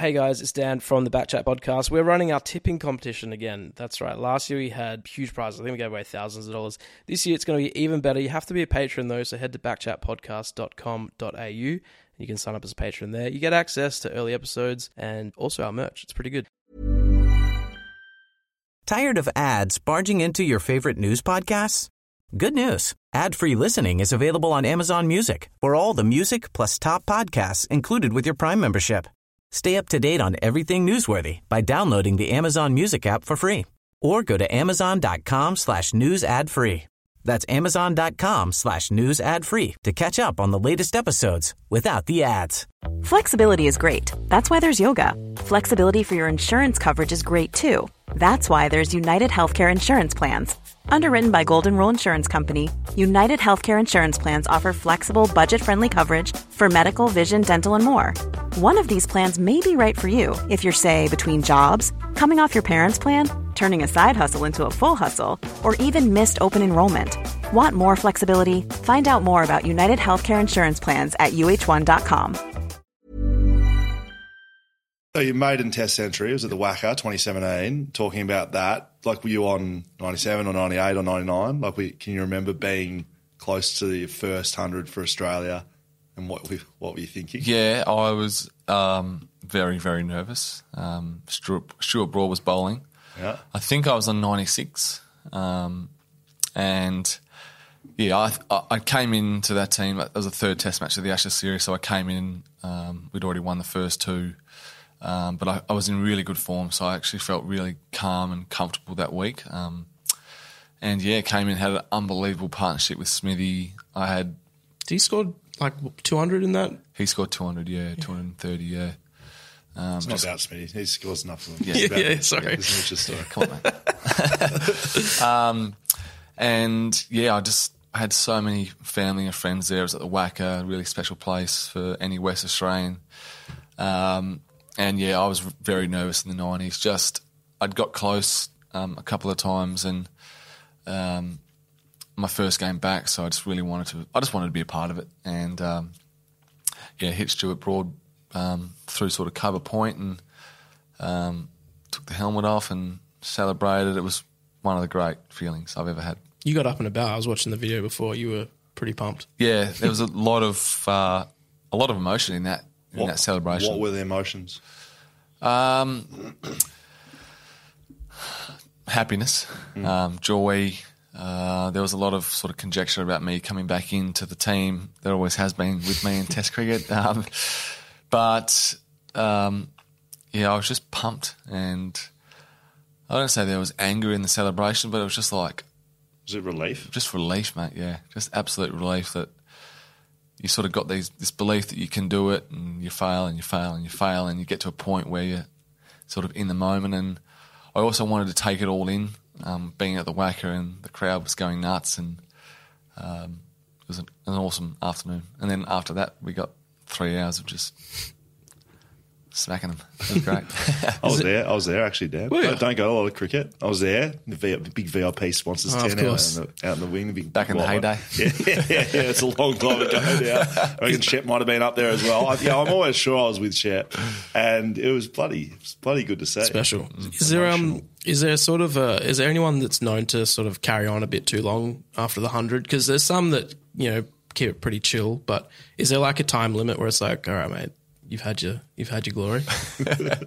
Hey guys, it's Dan from the Backchat podcast. We're running our tipping competition again. That's right. Last year we had huge prizes. I think we gave away thousands of dollars. This year it's going to be even better. You have to be a patron though, so head to backchatpodcast.com.au. You can sign up as a patron there. You get access to early episodes and also our merch. It's pretty good. Tired of ads barging into your favorite news podcasts? Good news. Ad-free listening is available on Amazon Music for all the music plus top podcasts included with your Prime membership. Stay up to date on everything newsworthy by downloading the Amazon Music app for free or go to amazon.com slash news ad free. That's amazon.com slash news ad free to catch up on the latest episodes without the ads. Flexibility is great. That's why there's yoga. Flexibility for your insurance coverage is great too. That's why there's United Healthcare Insurance Plans. Underwritten by Golden Rule Insurance Company, United Healthcare Insurance Plans offer flexible, budget friendly coverage for medical, vision, dental, and more. One of these plans may be right for you if you're, say, between jobs, coming off your parents' plan, turning a side hustle into a full hustle, or even missed open enrollment. Want more flexibility? Find out more about United Healthcare Insurance Plans at uh1.com. So your maiden test century was at the WACA 2017, talking about that. Like, were you on 97 or 98 or 99? Like, we, can you remember being close to the first 100 for Australia and what, we, what were you thinking? Yeah, I was um, very, very nervous. Um, Stuart, Stuart Broad was bowling. Yeah. I think I was on 96. Um, and yeah, I, I- I came into that team. It was a third test match of the Ashes series, so I came in. Um, we'd already won the first two, um, but I, I was in really good form, so I actually felt really calm and comfortable that week. Um, and yeah, came in, had an unbelievable partnership with Smithy. I had He scored like 200 in that. he scored 200, yeah, 230, yeah. Um, It's not just- about Smitty. He scores enough of them. Yeah. It's about- Yeah, sorry. It's Mitch's story. Come on, mate. um, and yeah, I just had so many family and friends there. It was at the WACA, a really special place for any West Australian. Um, and yeah, I was very nervous in the 90s. Just, I'd got close um, a couple of times and um, my first game back, so I just really wanted to, I just wanted to be a part of it. And um, yeah, hit Stuart Broad um, through sort of cover point and um, took the helmet off and celebrated. It was one of the great feelings I've ever had. You got up and about. I was watching the video before. You were pretty pumped. Yeah, there was a lot of uh, a lot of emotion in that in that celebration. What were the emotions? Um, happiness, um, joy. Uh, there was a lot of sort of conjecture about me coming back into the team. There always has been with me in Test cricket, um, but um, yeah, I was just pumped, and I don't say there was anger in the celebration, but it was just like Was it relief? just relief, mate. Yeah, just absolute relief that you sort of got these this belief that you can do it, and you fail and you fail and you fail, and you get to a point where you're sort of in the moment. And I also wanted to take it all in, um, being at the WACA and the crowd was going nuts, and um, it was an, an awesome afternoon. And then after that, we got three hours of just smacking them. It was great. I was there. I was there actually, Dan. Were you? Don't, don't go to a lot of cricket. I was there. The v, big VIP sponsors Oh, of tent out course. in, the, out in the wing. The big Back in the heyday. Yeah, yeah, yeah, it's a long time ago now. I reckon Shep might have been up there as well. I, yeah, I'm always sure I was with Shep, and it was bloody, it was bloody good to see. Special. Is there um is there sort of a is there anyone that's known to sort of carry on a bit too long after the hundred? Because there's some that you know keep it pretty chill, but is there like a time limit where it's like, all right, mate, you've had your you've had your glory?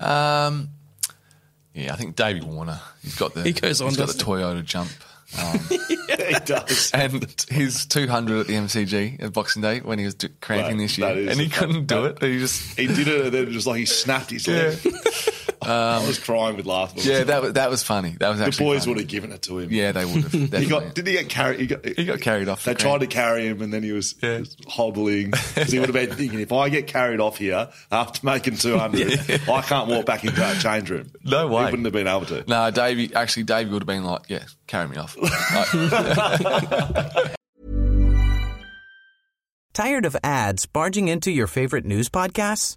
Um, yeah, I think Davey Warner. He's got the He goes on, He's got the doesn't Toyota jump. Um, he does. and his 200 at the MCG at Boxing Day when he was do- cramping That- this year, and he couldn't do it. He just He did it, and then just like he snapped his leg. Um, I was crying with laughter. yeah, that was that was funny. That was the boys funny. would have given it to him. Yeah, they would have. He got did he get carried? He got, He got carried off They the tried to carry him, and then he was, Yeah. hobbling because he would have been thinking, if I get carried off here after making two hundred, I can't walk back into that change room. No way. He wouldn't have been able to. No, Davey. Actually, Davey would have been like, "Yeah, carry me off." Like, Tired of ads barging into your favorite news podcasts?